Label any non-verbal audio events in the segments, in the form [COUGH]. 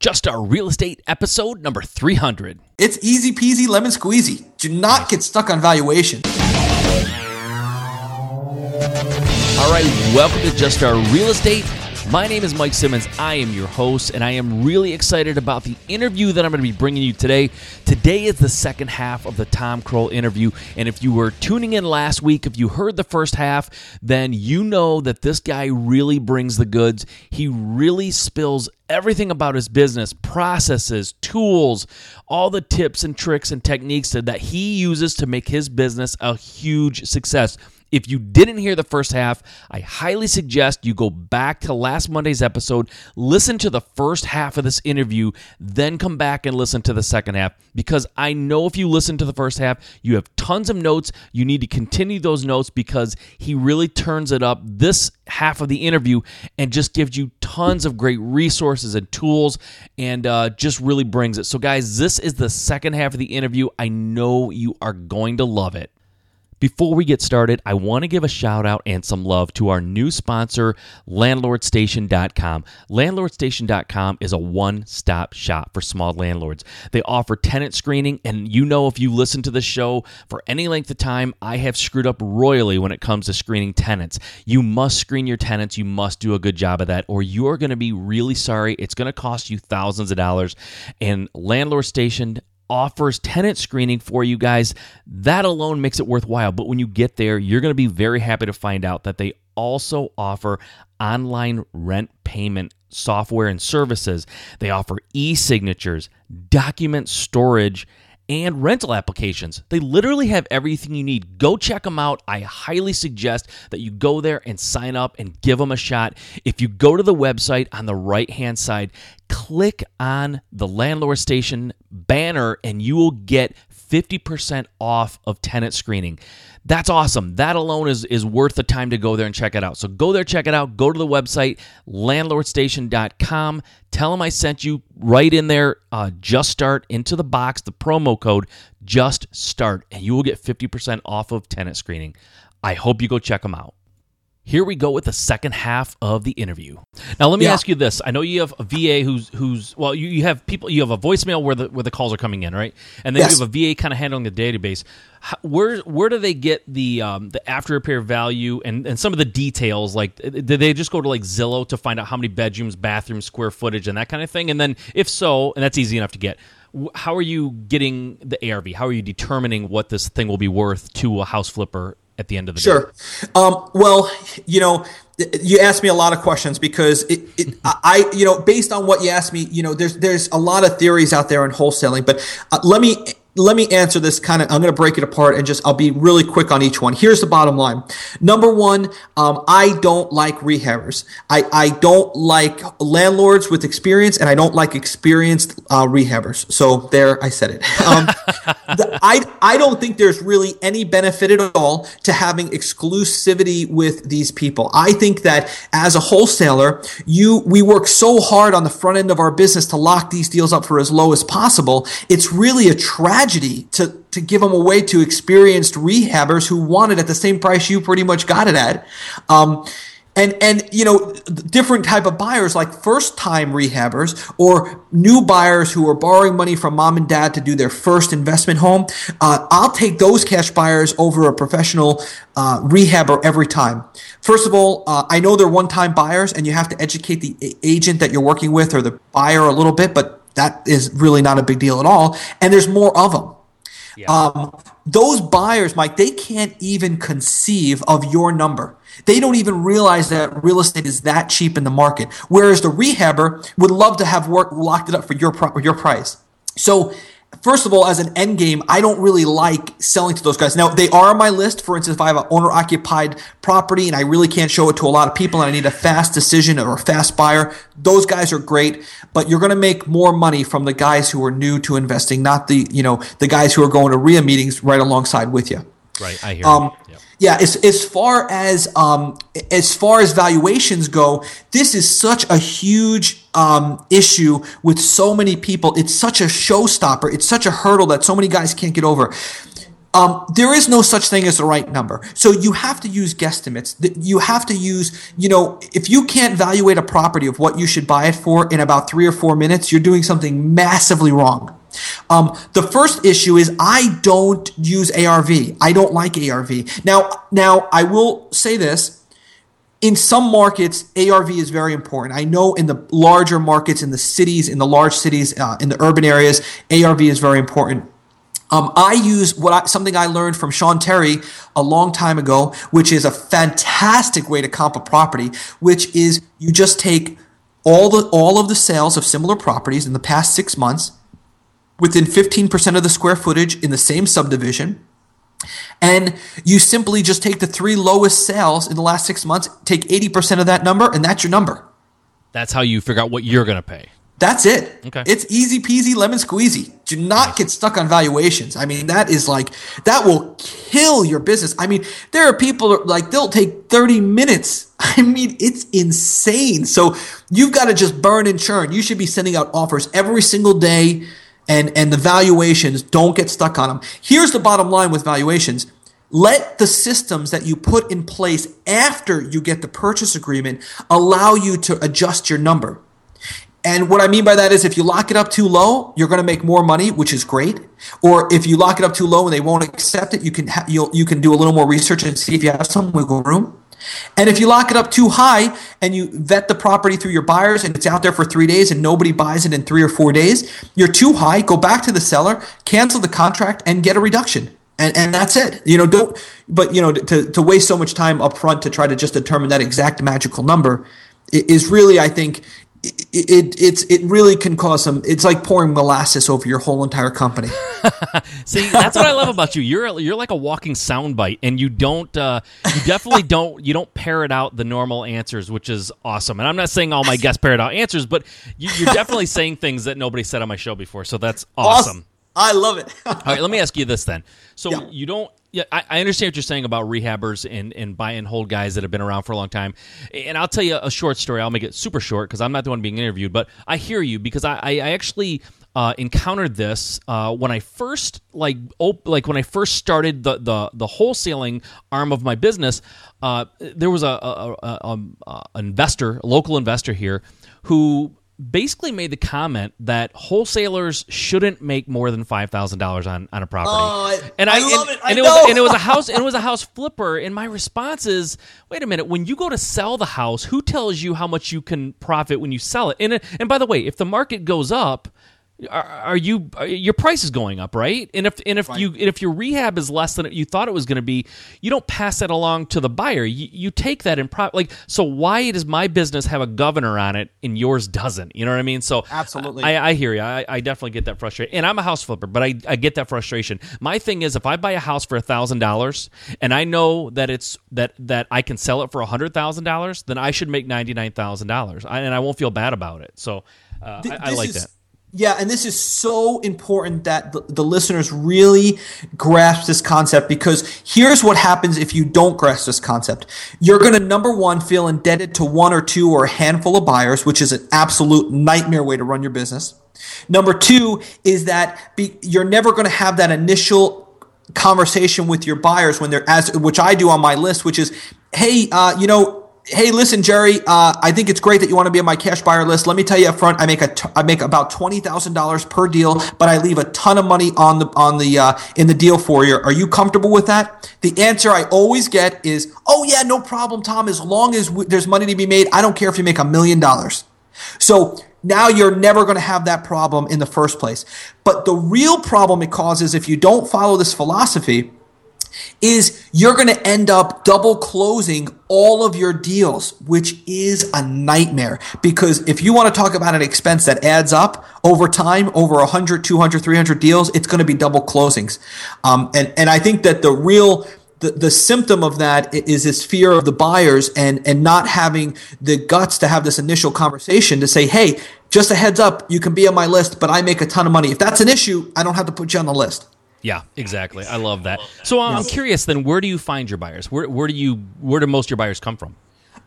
Just Start Real Estate episode number 300. It's easy peasy lemon squeezy. Do not get stuck on valuation. All right, welcome to Just Start Real Estate. My name is Mike Simmons. I am your host, and I am really excited about the interview that I'm going to be bringing you today. Today is the second half of the Tom Krol interview, and if you were tuning in last week, if you heard the first half, then you know that this guy really brings the goods. He really spills everything about his business, processes, tools, all the tips and tricks and techniques that he uses to make his business a huge success. If you didn't hear the first half, I highly suggest you go back to last Monday's episode, listen to the first half of this interview, then come back and listen to the second half. Because I know if you listen to the first half, you have tons of notes. You need to continue those notes because he really turns it up this half of the interview and just gives you tons of great resources and tools and uh, just really brings it. So, guys, this is the second half of the interview. I know you are going to love it. Before we get started, I want to give a shout out and some love to our new sponsor, landlordstation.com. Landlordstation.com is a one stop shop for small landlords. They offer tenant screening, and you know, if you listen to the show for any length of time, I have screwed up royally when it comes to screening tenants. You must screen your tenants, you must do a good job of that, or you're going to be really sorry. It's going to cost you thousands of dollars. And Landlord Station offers tenant screening for you guys. That alone makes it worthwhile. But when you get there, you're going to be very happy to find out that they also offer online rent payment software and services. They offer e signatures, document storage, and rental applications. They literally have everything you need. Go check them out. I highly suggest that you go there and sign up and give them a shot. If you go to the website on the right hand side, click on the landlord station banner and you will get 50% off of tenant screening. That's awesome. That alone is, is worth the time to go there and check it out. So go there, check it out. Go to the website, landlordstation.com. Tell them I sent you right in there. Uh, just start into the box, the promo code, just start, and you will get 50% off of tenant screening. I hope you go check them out. Here we go with the second half of the interview. Now, let me yeah. ask you this: I know you have a VA who's who's well, you, you have people, you have a voicemail where the where the calls are coming in, right? And then yes. you have a VA kind of handling the database. How, where where do they get the um, the after repair value and, and some of the details? Like, did they just go to like Zillow to find out how many bedrooms, bathrooms, square footage, and that kind of thing? And then, if so, and that's easy enough to get, how are you getting the ARV? How are you determining what this thing will be worth to a house flipper at the end of the sure. day? Sure. Um, well, you know, you asked me a lot of questions because it, it, [LAUGHS] I, you know, based on what you asked me, you know, there's there's a lot of theories out there in wholesaling, but uh, let me let me answer this kind of i'm going to break it apart and just i'll be really quick on each one. Here's the bottom line. Number one um, i don't like rehabbers. I, I don't like landlords with experience and i don't like experienced uh, rehabbers. So there i said it. [LAUGHS] Um, the, I, I don't think there's really any benefit at all to having exclusivity with these people. I think that as a wholesaler you we work so hard on the front end of our business to lock these deals up for as low as possible. It's really a trap tragedy to, to give them away to experienced rehabbers who want it at the same price you pretty much got it at. Um, and and you know different type of buyers like first time rehabbers or new buyers who are borrowing money from mom and dad to do their first investment home uh, i'll take those cash buyers over a professional uh, rehabber every time first of all uh, i know they're one time buyers and you have to educate the agent that you're working with or the buyer a little bit but that is really not a big deal at all. And there's more of them. Yeah. Um, those buyers, Mike, they can't even conceive of your number. They don't even realize that real estate is that cheap in the market. Whereas the rehabber would love to have work locked it up for your your price. So first of all, as an end game, I don't really like selling to those guys. Now, they are on my list. For instance, if I have an owner occupied property and I really can't show it to a lot of people and I need a fast decision or a fast buyer, those guys are great. But you're going to make more money from the guys who are new to investing, not the, you know, the guys who are going to RIA meetings right alongside with you. Right. I hear um, yeah, as, as far as um, as far as valuations go, this is such a huge um, issue with so many people. It's such a showstopper. It's such a hurdle that so many guys can't get over. Um, there is no such thing as the right number. So you have to use guesstimates. You have to use, you know, if you can't evaluate a property of what you should buy it for in about three or four minutes, you're doing something massively wrong. Um, the first issue is I don't use ARV. I don't like ARV. Now, now I will say this. In some markets, ARV is very important. I know in the larger markets, in the cities, in the large cities, uh, in the urban areas, ARV is very important. Um, I use what I, something I learned from Sean Terry a long time ago, which is a fantastic way to comp a property, which is you just take all the all of the sales of similar properties in the past six months within 15% of the square footage in the same subdivision. And you simply just take the three lowest sales in the last six months, take 80% of that number, and that's your number. That's how you figure out what you're going to pay. That's it. Okay. It's easy peasy lemon squeezy. Do not get stuck on valuations. I mean, that is like that will kill your business. I mean, there are people like they'll take 30 minutes. [LAUGHS] I mean, it's insane. So you've got to just burn and churn. You should be sending out offers every single day and and the valuations don't get stuck on them. Here's the bottom line with valuations. Let the systems that you put in place after you get the purchase agreement allow you to adjust your number. And what I mean by that is if you lock it up too low, you're going to make more money, which is great. Or if you lock it up too low and they won't accept it, you can ha- you can do a little more research and see if you have some wiggle room. And if you lock it up too high and you vet the property through your buyers and it's out there for three days and nobody buys it in three or four days, you're too high. Go back to the seller, cancel the contract, and get a reduction. And, and that's it. You know, don't, but you know, to, to waste so much time up front to try to just determine that exact magical number is really, I think, it, it it's it really can cause some it's like pouring molasses over your whole entire company [LAUGHS] see that's what i love about you you're you're like a walking soundbite and you don't uh, you definitely [LAUGHS] don't you don't parrot out the normal answers which is awesome and i'm not saying all my guests parrot out answers but you, are definitely [LAUGHS] saying things that nobody said on my show before so that's awesome, awesome. I love it. All right, let me ask you this then. So yeah. you don't yeah, I, I, understand what you're saying about rehabbers and, and buy and hold guys that have been around for a long time. And I'll tell you a short story. I'll make it super short because I'm not the one being interviewed, but I hear you because I, I, actually uh, encountered this uh, when I first like op- like when I first started the the, the wholesaling arm of my business. Uh, there was a, a, a, a investor, a local investor here, who basically made the comment that wholesalers shouldn't make more than five thousand dollars on on a property. Oh, and I, I love and, it. I and it was and it was a house and it was a house flipper. And my response is, wait a minute, when you go to sell the house, who tells you how much you can profit when you sell it? And and by the way, if the market goes up, are, are you are, your price is going up, right? And if and if right. you and if your rehab is less than you thought it was going to be, you don't pass that along to the buyer. You, you take that and pro- like so. Why does my business have a governor on it and yours doesn't? You know what I mean? So absolutely, I, I hear you. I, I, definitely get that frustration, and I'm a house flipper, but I, I get that frustration. My thing is, if I buy a house for a thousand dollars and I know that it's that that I can sell it for a hundred thousand dollars, then I should make ninety nine thousand dollars, and I won't feel bad about it. So uh, I, I like is- that yeah, and this is so important that the, the, listeners really grasp this concept because here's what happens if you don't grasp this concept. You're going to, number one, feel indebted to one or two or a handful of buyers, which is an absolute nightmare way to run your business. Number two is that be, you're never going to have that initial conversation with your buyers when they're as which I do on my list, which is, hey, uh, you know, hey, listen, Jerry, uh, I think it's great that you want to be on my cash buyer list. Let me tell you up front, I make a t- I make about twenty thousand dollars per deal, but I leave a ton of money on the on the uh, in the deal for you. Are you comfortable with that? The answer I always get is, oh yeah, no problem, Tom. As long as w- there's money to be made, I don't care if you make a million dollars. So now you're never going to have that problem in the first place. But the real problem it causes if you don't follow this philosophy is you're going to end up double closing all of your deals, which is a nightmare. Because if you want to talk about an expense that adds up over time, over 100, 200, 300 deals, it's going to be double closings. Um, and, and I think that the real, the, the symptom of that is this fear of the buyers and, and not having the guts to have this initial conversation to say, hey, just a heads up, you can be on my list, but I make a ton of money. If that's an issue, I don't have to put you on the list. Yeah, exactly. I love that. So I'm curious then, where do you find your buyers? Where, where do you where do most of your buyers come from?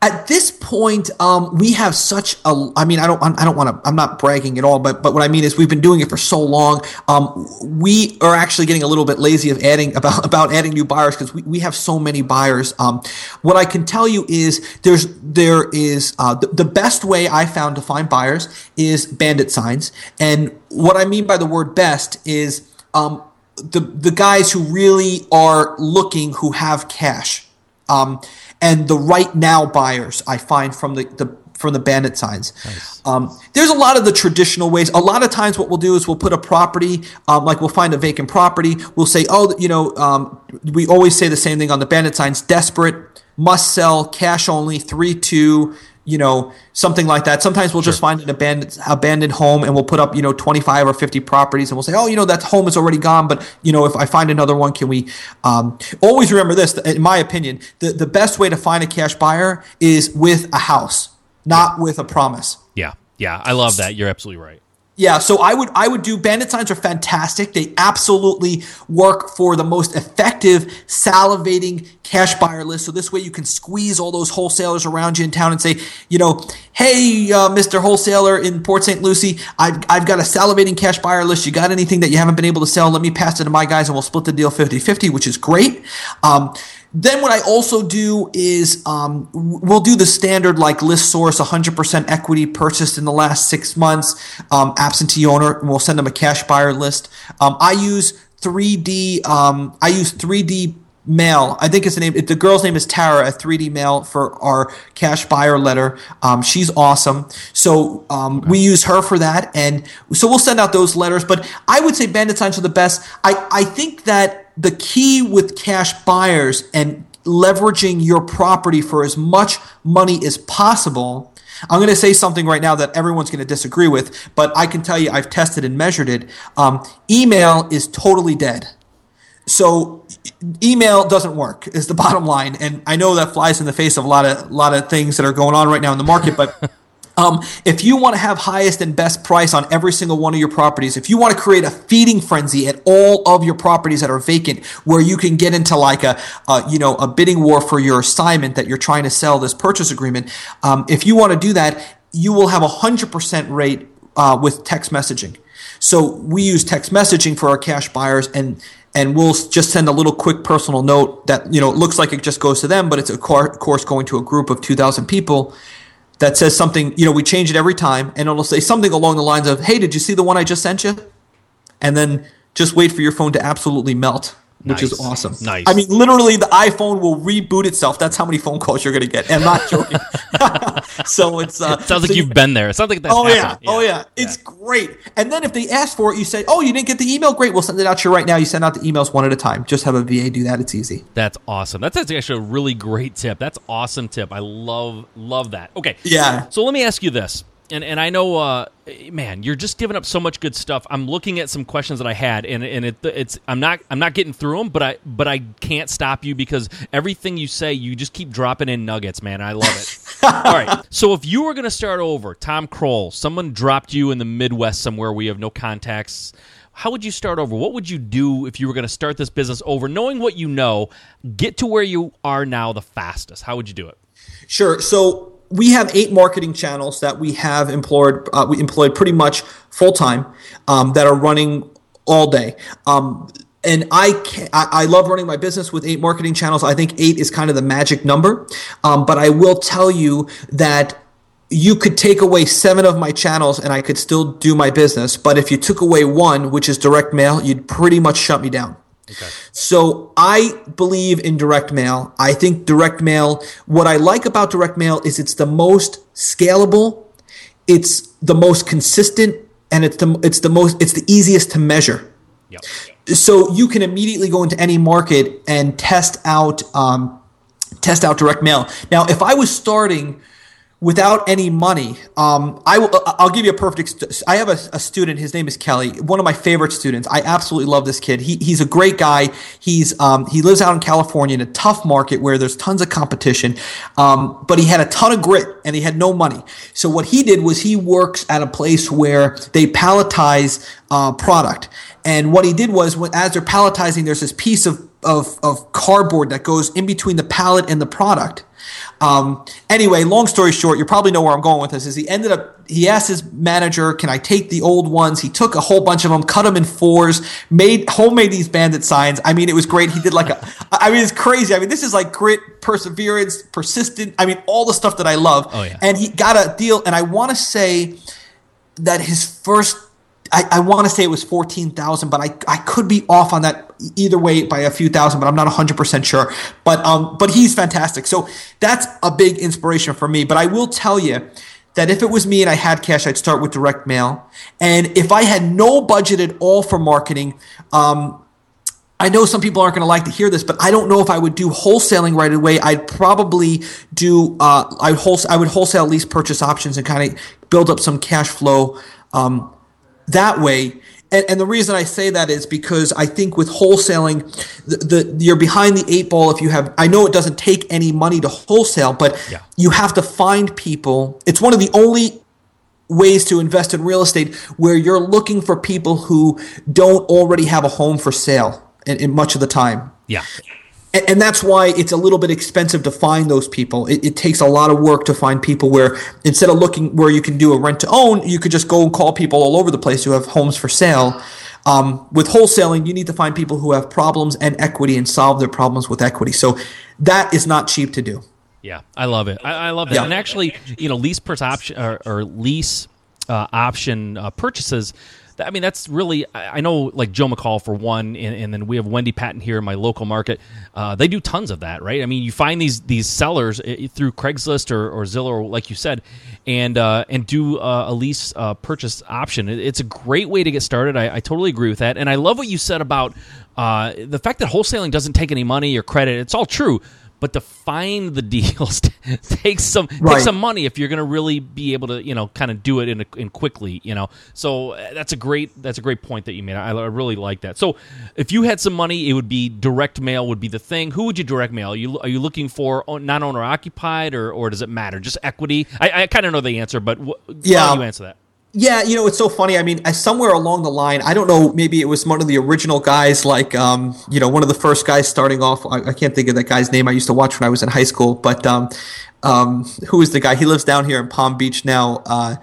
at this point, um, we have such a. I mean, I don't. I don't want to. I'm not bragging at all, but but what I mean is we've been doing it for so long. Um, we are actually getting a little bit lazy of adding [LAUGHS] about about adding new buyers because we, we have so many buyers. Um, what I can tell you is there's there is uh, the, the best way I found to find buyers is bandit signs, and what I mean by the word best is um, the the guys who really are looking who have cash. Um, and the right now buyers I find from the, the from the bandit signs. Nice. Um, there's a lot of the traditional ways. A lot of times, what we'll do is we'll put a property, um, like we'll find a vacant property. We'll say, oh, you know, um, we always say the same thing on the bandit signs: desperate, must sell, cash only, three two you know, something like that. Sometimes we'll sure. just find an abandoned abandoned home and we'll put up, you know, 25 or 50 properties and we'll say, oh, you know, that home is already gone, but you know, if I find another one, can we um, always remember this, in my opinion, the, the best way to find a cash buyer is with a house, not with a promise. Yeah. Yeah. I love that. You're absolutely right. Yeah, so I would I would do bandit signs are fantastic. They absolutely work for the most effective salivating cash buyer list. So this way you can squeeze all those wholesalers around you in town and say, you know, hey, uh, Mr. Wholesaler in Port St. Lucie, I've, I've got a salivating cash buyer list. You got anything that you haven't been able to sell? Let me pass it to my guys and we'll split the deal 50-50, which is great. Um, then what I also do is um, we'll do the standard like list source 100% equity purchased in the last six months, um, absentee owner, and we'll send them a cash buyer list. Um, I use 3D. Um, I use 3D mail. I think it's the name. The girl's name is Tara. A 3D mail for our cash buyer letter. Um, she's awesome. So um, we use her for that, and so we'll send out those letters. But I would say bandit signs are the best. I I think that the key with cash buyers and leveraging your property for as much money as possible. I'm going to say something right now that everyone's going to disagree with, but I can tell you I've tested and measured it. Um, email is totally dead. So email doesn't work is the [LAUGHS] bottom line, and I know that flies in the face of a lot of a lot of things that are going on right now in the market, but. [LAUGHS] Um, if you want to have highest and best price on every single one of your properties, if you want to create a feeding frenzy at all of your properties that are vacant, where you can get into like a, a you know a bidding war for your assignment that you're trying to sell this purchase agreement, um, if you want to do that, you will have a hundred percent rate uh, with text messaging. So we use text messaging for our cash buyers and and we'll just send a little quick personal note that you know looks like it just goes to them, but it's a course going to a group of 2,000 people that says something, you know, we change it every time, and it'll say something along the lines of, hey, did you see the one I just sent you? And then just wait for your phone to absolutely melt which nice. is awesome. Nice. I mean, literally, the iPhone will reboot itself. That's how many phone calls you're going to get. And I'm not [LAUGHS] joking. [LAUGHS] so it's uh, it sounds like you've been there. It sounds like that's oh yeah. yeah. oh yeah, it's yeah. great. And then if they ask for it, you say, "Oh, you didn't get the email? Great, we'll send it out to you right now." You send out the emails one at a time. Just have a VA do that. It's easy. That's awesome. That's actually a really great tip. That's awesome tip. I love love that. Okay. Yeah. So let me ask you this and and I know, uh, man, you're just giving up so much good stuff. I'm looking at some questions that I had, and and it, it's I'm not I'm not getting through them, but I but I can't stop you because everything you say, you just keep dropping in nuggets, man. I love it. [LAUGHS] All right, so if you were going to start over, Tom Krol, someone dropped you in the Midwest somewhere we have no contacts. How would you start over? What would you do if you were going to start this business over, knowing what you know, get to where you are now the fastest? How would you do it? Sure. So we have eight marketing channels that we have employed uh, we employed pretty much full time um, that are running all day. Um, and I, can, I, love running my business with eight marketing channels. I think eight is kind of the magic number. Um, but I will tell you that you could take away seven of my channels and I could still do my business. But if you took away one, which is direct mail, you'd pretty much shut me down. Okay. So I believe in direct mail. I think direct mail, what I like about direct mail is it's the most scalable, it's the most consistent, and it's the it's the most it's the easiest to measure. Yep. So you can immediately go into any market and test out um, test out direct mail. Now, if I was starting without any money. Um, I will, I'll give you a perfect. I have a, a, student. His name is Kelly. One of my favorite students. I absolutely love this kid. He, he's a great guy. He's um, he lives out in California in a tough market where there's tons of competition. Um, but he had a ton of grit and he had no money. So what he did was he works at a place where they palletize uh, product. And what he did was, when, as they're palletizing, there's this piece of of, of cardboard that goes in between the pallet and the product. Um, anyway, long story short, you probably know where I'm going with this. Is he ended up he asked his manager, "Can I take the old ones?" He took a whole bunch of them, cut them in fours, made homemade these bandit signs. I mean, it was great. He did like a, I mean, it's crazy. I mean, this is like grit, perseverance, persistent. I mean, all the stuff that I love. Oh, yeah. And he got a deal, and I want to say that his first I, I want to say it was 14,000, but I, I could be off on that either way by a few thousand, but I'm not 100% sure. But, um, but he's fantastic. So that's a big inspiration for me. But I will tell you that if it was me and I had cash, I'd start with direct mail. And if I had no budget at all for marketing, um, I know some people aren't going to like to hear this, but I don't know if I would do wholesaling right away. I'd probably do uh, I wholesale I would wholesale lease purchase options and kind of build up some cash flow um, that way. And, and, the reason I say that is because I think with wholesaling, the, the, you're behind the eight ball if you have. I know it doesn't take any money to wholesale, but yeah. you have to find people. It's one of the only ways to invest in real estate where you're looking for people who don't already have a home for sale in, in much of the time. Yeah and, that's why it's a little bit expensive to find those people. It, it, takes a lot of work to find people where instead of looking where you can do a rent to own, you could just go and call people all over the place who have homes for sale. Um, with wholesaling, you need to find people who have problems and equity and solve their problems with equity. So that is not cheap to do. Yeah, I love it. I, I love that. Yeah. And actually, you know, lease per option or, or lease uh, option uh, purchases I mean, that's really, I know like Joe McCall for one, and, and then we have Wendy Patton here in my local market. Uh, they do tons of that, right? I mean, you find these these sellers eh, through Craigslist or, or Zillow, or like you said, and uh, and do uh, a lease uh, purchase option. It's a great way to get started. I, I, totally agree with that, and I love what you said about uh, the fact that wholesaling doesn't take any money or credit. It's all true but to find the deals [LAUGHS] takes some right. takes some money if you're going to really be able to you know kind of do it in, a, in quickly you know? So uh, that's a great that's a great point that you made. I, I, really like that. So if you had some money it would be direct mail would be the thing. Who would you direct mail? Are you are you looking for non owner occupied or or does it matter? Just equity? I, I kind of know the answer but wh- yeah. you answer that yeah, you know, it's so funny. I mean, somewhere along the line, I don't know, maybe it was one of the original guys, like, um, you know, one of the first guys starting off. I, I, can't think of that guy's name I used to watch when I was in high school, but um, um, who is the guy? He lives down here in Palm Beach now. Uh,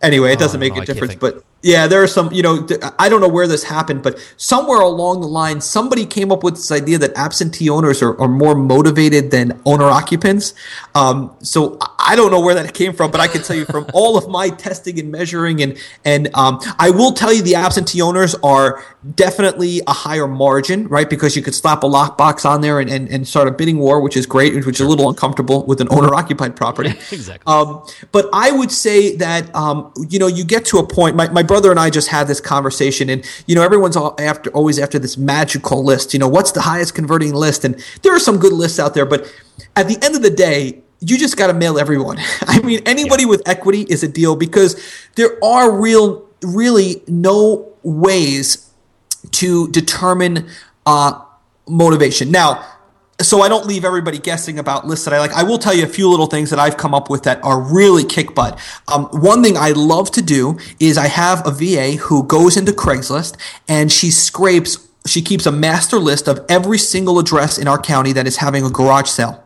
anyway, it doesn't oh, make a difference, but yeah, there are some, you know, I don't know where this happened, but somewhere along the line, somebody came up with this idea that absentee owners are, are more motivated than owner occupants. Um, so I don't know where that came from, but I can tell you from [LAUGHS] all of my testing and measuring, and and um, I will tell you the absentee owners are definitely a higher margin, right? Because you could slap a lockbox on there and, and, and start a bidding war, which is great, which is a little uncomfortable with an owner occupied property. [LAUGHS] exactly. Um, but I would say that, um, you know, you get to a point, my, my brother brother and I just had this conversation, and you know, everyone's all after always after this magical list. You know, what's the highest converting list? And there are some good lists out there, but at the end of the day, you just got to mail everyone. [LAUGHS] I mean, anybody yeah. with equity is a deal because there are real, really no ways to determine uh, motivation. Now, so I don't leave everybody guessing about lists that I like. I will tell you a few little things that I've come up with that are really kick butt. Um, one thing I love to do is I have a VA who goes into Craigslist and she scrapes, she keeps a master list of every single address in our county that is having a garage sale.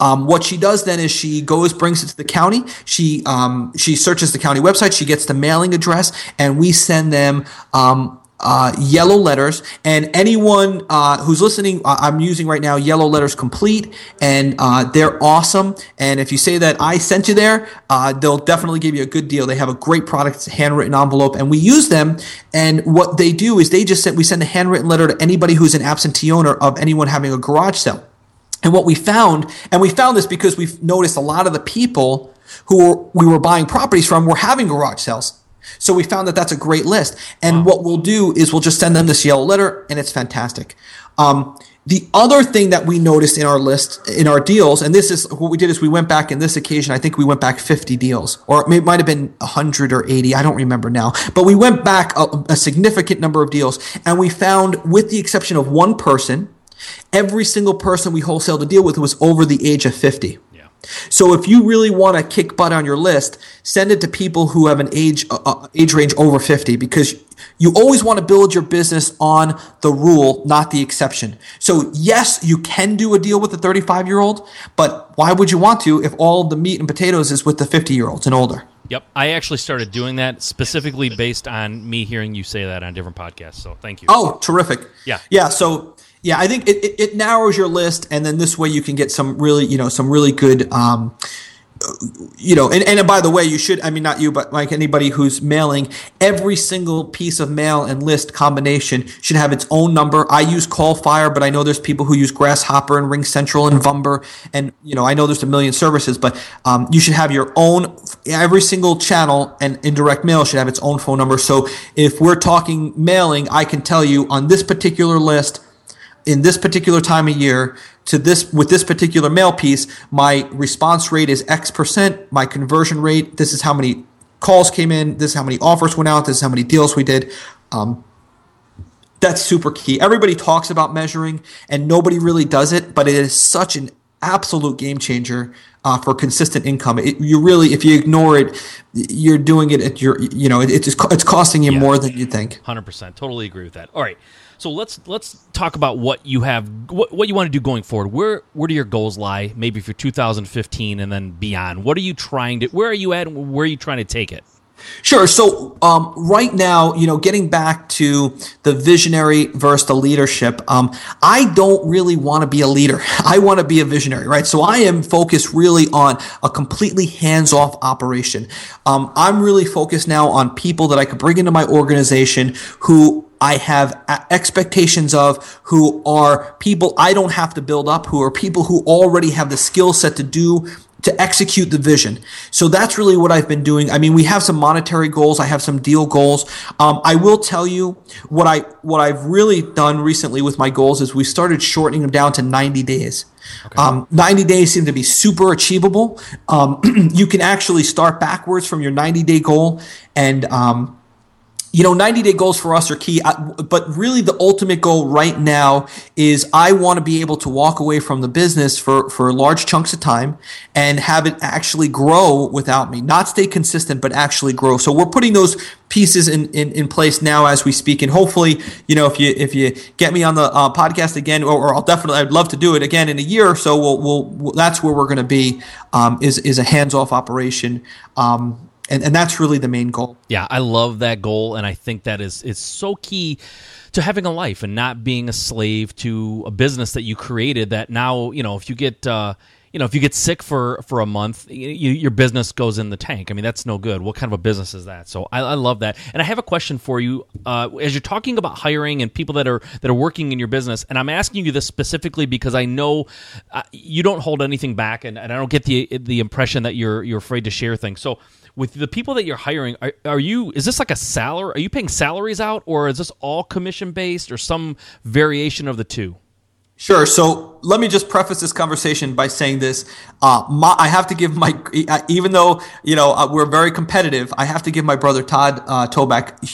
Um, what she does then is she goes, brings it to the county. She um, she searches the county website. She gets the mailing address, and we send them um, uh, yellow letters. And anyone uh, who's listening uh, i'm using right now yellow letters complete. And uh, they're awesome. And if you say that i sent you there uh, they'll definitely give you a good deal. They have a great product it's a handwritten envelope and we use them. And what they do is they just send we send a handwritten letter to anybody who's an absentee owner of anyone having a garage sale. And what we found and we found this because we've noticed a lot of the people who we were buying properties from were having garage sales so we found that that's a great list. And wow. what we'll do is we'll just send them this yellow letter, and it's fantastic. Um, the other thing that we noticed in our list, in our deals, and this is what we did is we went back in this occasion, I think we went back 50 deals, or it might have been 100 or 80, I don't remember now. But we went back a, a significant number of deals, and we found, with the exception of one person, every single person we wholesaled a deal with was over the age of 50. So if you really want to kick butt on your list, send it to people who have an age uh, uh age range over 50 because you always want to build your business on the rule, not the exception. So yes, you can do a deal with a 35 year old, but why would you want to if all the meat and potatoes is with the 50 year olds and older? Yep, I actually started doing that specifically based on me hearing you say that on different podcasts. So thank you. Oh, terrific! Yeah, yeah. So yeah, I think it, it, it, narrows your list, and then this way you can get some really, you know, some really good, um, you know, and, and by the way, you should, I mean, not you, but like anybody who's mailing, every single piece of mail and list combination should have its own number. I use Callfire, but I know there's people who use Grasshopper and Ring Central and Vumber, and, you know, I know there's a million services, but um, you should have your own, every single channel and indirect mail should have its own phone number. So if we're talking mailing, I can tell you on this particular list, in this particular time of year to this with this particular mail piece my response rate is x percent my conversion rate this is how many calls came in this is how many offers went out this is how many deals we did um, that's super key everybody talks about measuring and nobody really does it but it is such an absolute game changer uh, for consistent income. It, you really, if you ignore it, you're doing it at your, you know, it, it's it's costing you yeah. more than you think. Hundred percent, totally agree with that. All right, so let's let's talk about what you have, what, what you want to do going forward. Where where do your goals lie? Maybe for 2015 and then beyond. What are you trying to? Where are you at? where are you trying to take it? Sure. So um, right now, you know, getting back to the visionary versus the leadership, um, I don't really want to be a leader. [LAUGHS] I want to be a visionary, right? So I am focused really on a completely hands-off operation. Um, I'm really focused now on people that I could bring into my organization who I have expectations of who are people I don't have to build up, who are people who already have the skill set to do to execute the vision. So that's really what I've been doing. I mean, we have some monetary goals. I have some deal goals. Um, I will tell you what I what I've really done recently with my goals is we started shortening them down to 90 days. Okay. Um, 90 days seem to be super achievable. Um, [CLEARS THROAT] you can actually start backwards from your 90 day goal and um, you know, 90 day goals for us are key, but really the ultimate goal right now is I want to be able to walk away from the business for, for large chunks of time and have it actually grow without me, not stay consistent, but actually grow. So we're putting those pieces in, in, in place now as we speak. And hopefully, you know, if you, if you get me on the uh, podcast again, or, or, I'll definitely, I'd love to do it again in a year or so. We'll, we'll, we'll that's where we're going to be, um, is, is a hands off operation. Um, and, and that's really the main goal. Yeah, I love that goal, and I think that is is so key to having a life and not being a slave to a business that you created. That now you know if you get. Uh, you know, if you get sick for for a month, you, your business goes in the tank. I mean, that's no good. What kind of a business is that? So I, I love that. And I have a question for you. Uh, as you're talking about hiring and people that are that are working in your business, and I'm asking you this specifically because I know uh, you don't hold anything back, and, and I don't get the the impression that you're you're afraid to share things. So with the people that you're hiring, are, are, you is this like a salary? Are you paying salaries out, or is this all commission based, or some variation of the two? Sure. So let me just preface this conversation by saying this: uh, my, I have to give my, even though you know uh, we're very competitive, I have to give my brother Todd uh, Toback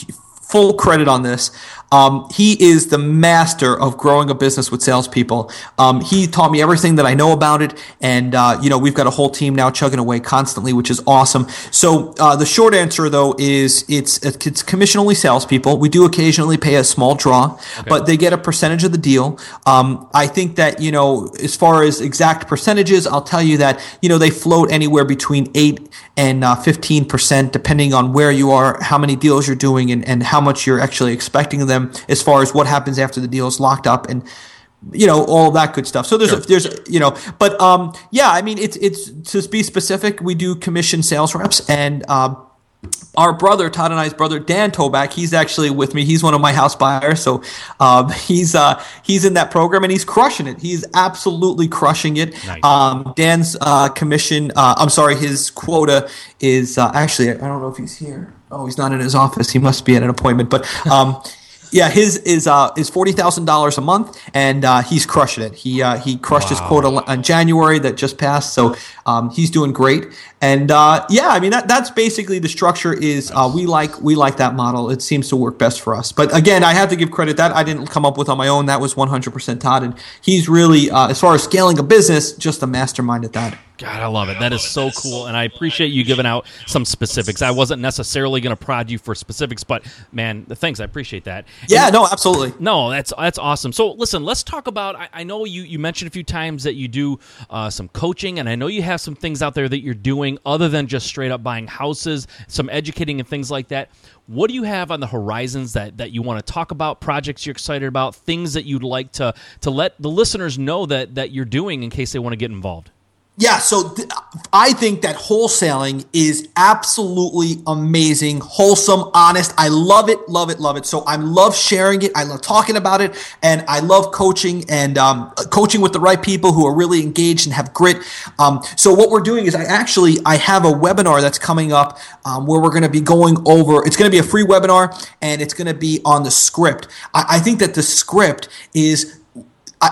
full credit on this. Um, he is the master of growing a business with salespeople. Um, he taught me everything that I know about it, and uh, you know we've got a whole team now chugging away constantly, which is awesome. So uh, the short answer though is it's it's commission only salespeople. We do occasionally pay a small draw, okay. but they get a percentage of the deal. Um, I think that you know as far as exact percentages, I'll tell you that you know they float anywhere between eight and uh, fifteen percent, depending on where you are, how many deals you're doing, and, and how much you're actually expecting them them as far as what happens after the deal is locked up and you know all that good stuff. So there's sure. a, there's you know, but um, yeah, I mean it's it's to be specific, we do commission sales reps and. Um, our brother, Todd and I's brother, Dan Toback, he's actually with me. He's one of my house buyers, so um, he's uh, he's in that program and he's crushing it. He's absolutely crushing it. Nice. Um, Dan's uh, commission, uh, I'm sorry, his quota is uh, actually I don't know if he's here. Oh, he's not in his office. He must be at an appointment, but. Um, [LAUGHS] yeah, his is uh is forty thousand dollars a month, and uh, he's crushing it. He uh, he crushed wow. his quota on January that just passed, so um, he's doing great. And uh, yeah, I mean that that's basically the structure. Is uh, we like we like that model. It seems to work best for us. But again, I have to give credit that I didn't come up with on my own. That was one hundred percent Todd, and he's really uh, as far as scaling a business, just a mastermind at that. God, I love it. That is so cool, and I appreciate you giving out some specifics. I wasn't necessarily going to prod you for specifics, but man, thanks. I appreciate that. Yeah, and, no, absolutely. No, that's that's awesome. So, listen, let's talk about. I, I know you you mentioned a few times that you do uh, some coaching, and I know you have some things out there that you're doing other than just straight up buying houses, some educating and things like that. What do you have on the horizons that, that you want to talk about? Projects you're excited about? Things that you'd like to to let the listeners know that that you're doing in case they want to get involved? Yeah, so th- I think that wholesaling is absolutely amazing, wholesome, honest. I love it, love it, love it. So I love sharing it. I love talking about it, and I love coaching and um, coaching with the right people who are really engaged and have grit. Um, so what we're doing is I actually I have a webinar that's coming up um, where we're going to be going over. It's going to be a free webinar, and it's going to be on the script. I, I think that the script is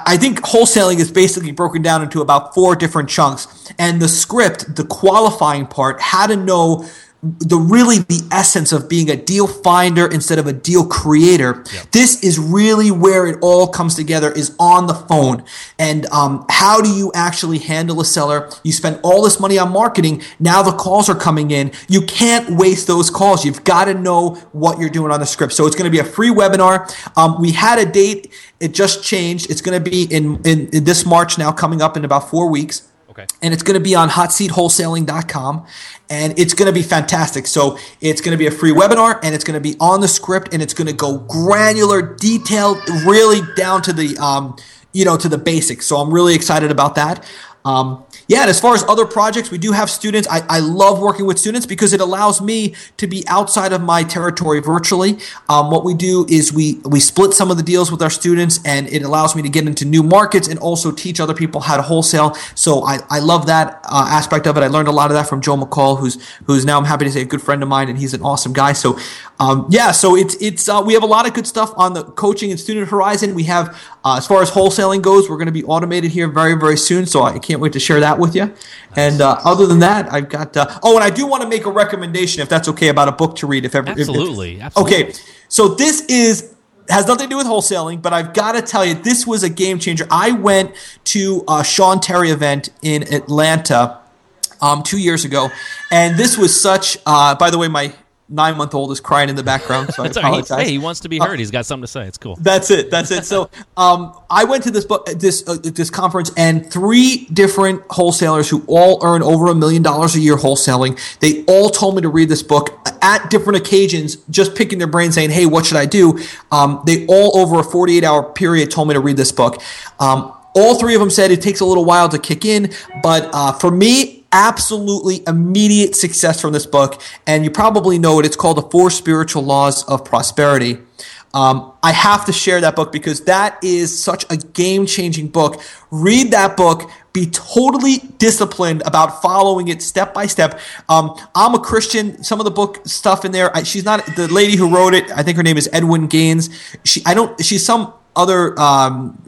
I think wholesaling is basically broken down into about four different chunks. And the script, the qualifying part, how to know the really the essence of being a deal finder instead of a deal creator. Yep. This is really where it all comes together is on the phone. And um, how do you actually handle a seller? You spend all this money on marketing. Now the calls are coming in. You can't waste those calls. You've got to know what you're doing on the script. So it's going to be a free webinar. Um, we had a date. It just changed. It's going to be in, in, in this March now coming up in about four weeks. Okay. And it's going to be on hotseatwholesaling.com and it's going to be fantastic. So it's going to be a free webinar and it's going to be on the script and it's going to go granular, detailed, really down to the um, you know, to the basics. So I'm really excited about that. Um, yeah, and as far as other projects, we do have students. I, I love working with students because it allows me to be outside of my territory virtually. Um, what we do is we we split some of the deals with our students, and it allows me to get into new markets and also teach other people how to wholesale. So I, I love that uh, aspect of it. I learned a lot of that from Joe McCall, who's who's now I'm happy to say a good friend of mine, and he's an awesome guy. So um, yeah, so it's it's uh, we have a lot of good stuff on the coaching and student horizon. We have uh, as far as wholesaling goes, we're going to be automated here very very soon. So I can't wait to share that with you. And uh, other than that, I've got. Uh, oh, and I do want to make a recommendation, if that's okay, about a book to read. If ever, absolutely, if, if, absolutely. Okay, so this is has nothing to do with wholesaling, but I've got to tell you, this was a game changer. I went to a Sean Terry event in Atlanta um, two years ago, and this was such. Uh, by the way, my nine month old is crying in the background, so I [LAUGHS] apologize. Right. Hey, he wants to be heard. Uh, He's got something to say. It's cool. That's it. That's it. So, [LAUGHS] um, I went to this book, this uh, this conference, and three different wholesalers who all earn over a million dollars a year wholesaling. They all told me to read this book at different occasions, just picking their brain, saying, "Hey, what should I do?" Um, they all over a forty eight hour period told me to read this book. Um, all three of them said it takes a little while to kick in, but uh, for me, absolutely immediate success from this book. And you probably know it. It's called The Four Spiritual Laws of Prosperity. Um, I have to share that book because that is such a game changing book. Read that book. Be totally disciplined about following it step by step. Um, I'm a Christian. Some of the book stuff in there, I, she's not the lady who wrote it. I think her name is Edwene Gaines. She, I don't. She's some other um,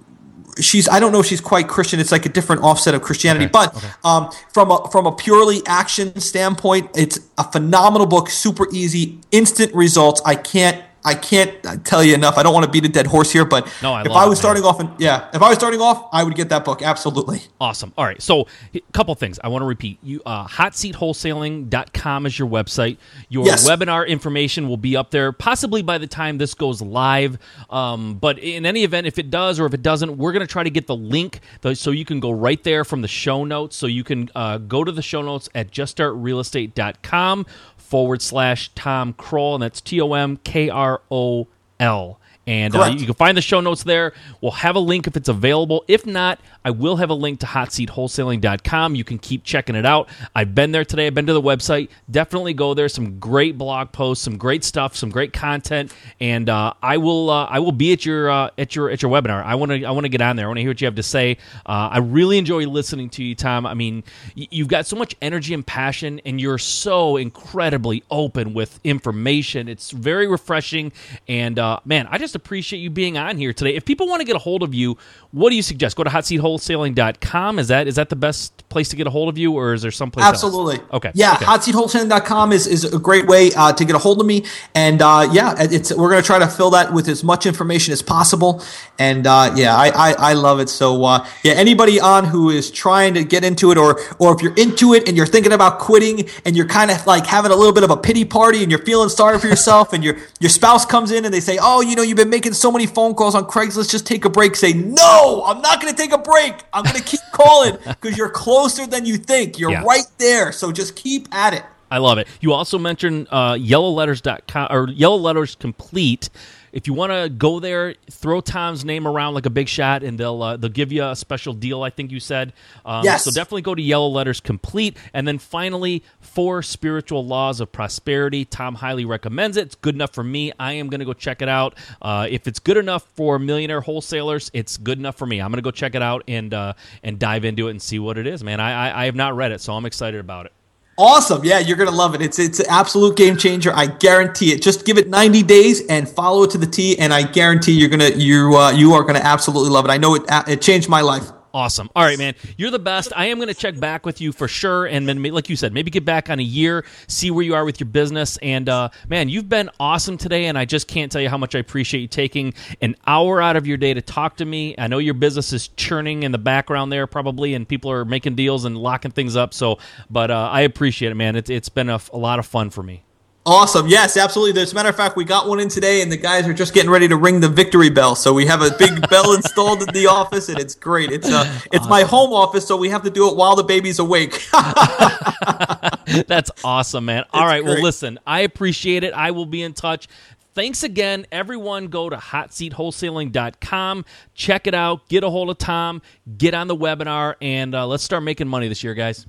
she's I don't know if she's quite Christian. It's like a different offset of Christianity, okay. but okay. Um, from a from a purely action standpoint, it's a phenomenal book. Super easy, instant results. I can't I can't tell you enough. I don't want to beat a dead horse here, but no, I if I was it, starting off, and yeah, if I was starting off, I would get that book absolutely. Awesome. All right, so a couple things I want to repeat. You uh, hotseatwholesaling.com is your website. Your yes. webinar information will be up there, possibly by the time this goes live. Um, but in any event, if it does or if it doesn't, we're going to try to get the link so you can go right there from the show notes. So you can uh, go to the show notes at juststartrealestate.com forward slash Tom Krol, and that's T O M K R O L. And uh, you can find the show notes there. We'll have a link if it's available. If not, I will have a link to hotseatwholesaling.com. You can keep checking it out. I've been there today. I've been to the website. Definitely go there. Some great blog posts, some great stuff, some great content, and uh, I will uh, I will be at your uh, at your at your webinar. I want to I want to get on there. I want to hear what you have to say. Uh, I really enjoy listening to you, Tom. I mean, you've got so much energy and passion, and you're so incredibly open with information. It's very refreshing, and uh, man, I just appreciate you being on here today. If people want to get a hold of you, what do you suggest? Go to hotseatwholesaling.com. Is that is that the best place to get a hold of you, or is there some place? Absolutely. Else? Okay. Yeah, okay. hotseatwholesaling.com is, is a great way uh, to get a hold of me, and uh, yeah, it's we're gonna try to fill that with as much information as possible, and uh, yeah, I, I, I love it. So uh, yeah, anybody on who is trying to get into it, or or if you're into it and you're thinking about quitting, and you're kind of like having a little bit of a pity party, and you're feeling sorry for yourself, and your your spouse comes in and they say, oh, you know, you've been making so many phone calls on Craigslist, just take a break. Say no, I'm not gonna take a break. I'm gonna keep [LAUGHS] calling because you're closer than you think. You're Yeah. right there. So just keep at it. I love it. You also mentioned uh, yellowletters.com or yellow letters complete. If you want to go there, throw Tom's name around like a big shot, and they'll uh, they'll give you a special deal. I think you said. Um, Yes. So definitely go to Yellow Letters Complete, and then finally, Four Spiritual Laws of Prosperity. Tom highly recommends it. It's good enough for me. I am going to go check it out. Uh, if it's good enough for millionaire wholesalers, it's good enough for me. I'm going to go check it out and uh, and dive into it and see what it is, man. I, I I have not read it, so I'm excited about it. Awesome. Yeah, you're going to love it. It's it's an absolute game changer. I guarantee it. Just give it 90 days and follow it to the T and I guarantee you're going to you uh, you are going to absolutely love it. I know it it changed my life. Awesome. All right, man. You're the best. I am going to check back with you for sure. And then, like you said, maybe get back on a year, see where you are with your business. And, uh, man, you've been awesome today. And I just can't tell you how much I appreciate you taking an hour out of your day to talk to me. I know your business is churning in the background there, probably, and people are making deals and locking things up. So, but uh, I appreciate it, man. It's, it's been a, a lot of fun for me. Awesome. Yes, absolutely. As a matter of fact, we got one in today and the guys are just getting ready to ring the victory bell. So we have a big [LAUGHS] bell installed in the office and it's great. It's uh it's my home office, so we have to do it while the baby's awake. [LAUGHS] That's awesome, man. All right. Well, great. listen, I appreciate it. I will be in touch. Thanks again, everyone. Go to hotseatwholesaling.com. Check it out. Get a hold of Tom. Get on the webinar, and uh, let's start making money this year, guys.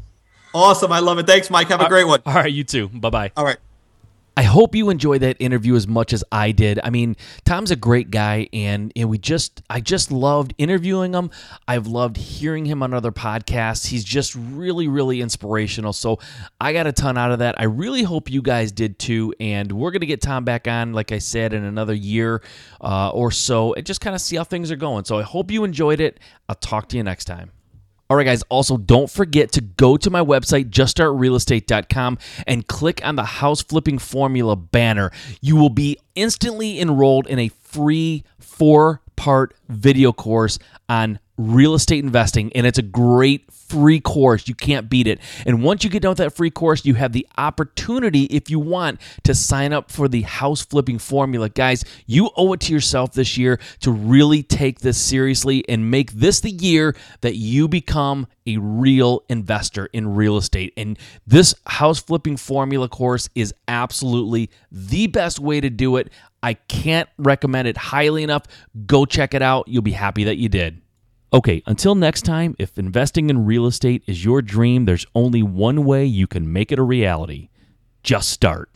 awesome. I love it. Thanks, Mike. Have a great one. All right, you too. Bye bye. All right. I hope you enjoyed that interview as much as I did. I mean, Tom's a great guy, and, and we just I just loved interviewing him. I've loved hearing him on other podcasts. He's just really, really inspirational. So I got a ton out of that. I really hope you guys did too. And we're gonna get Tom back on, like I said, in another year uh, or so, and just kind of see how things are going. So I hope you enjoyed it. I'll talk to you next time. All right, guys. Also, don't forget to go to my website, juststartrealestate.com, and click on the house flipping formula banner. You will be instantly enrolled in a free four part video course on real estate investing, and it's a great free course. You can't beat it. And once you get done with that free course, you have the opportunity, if you want, to sign up for the house flipping formula. Guys, you owe it to yourself this year to really take this seriously and make this the year that you become a real investor in real estate. And this house flipping formula course is absolutely the best way to do it. I can't recommend it highly enough. Go check it out. You'll be happy that you did. Okay, until next time, if investing in real estate is your dream, there's only one way you can make it a reality. Just start.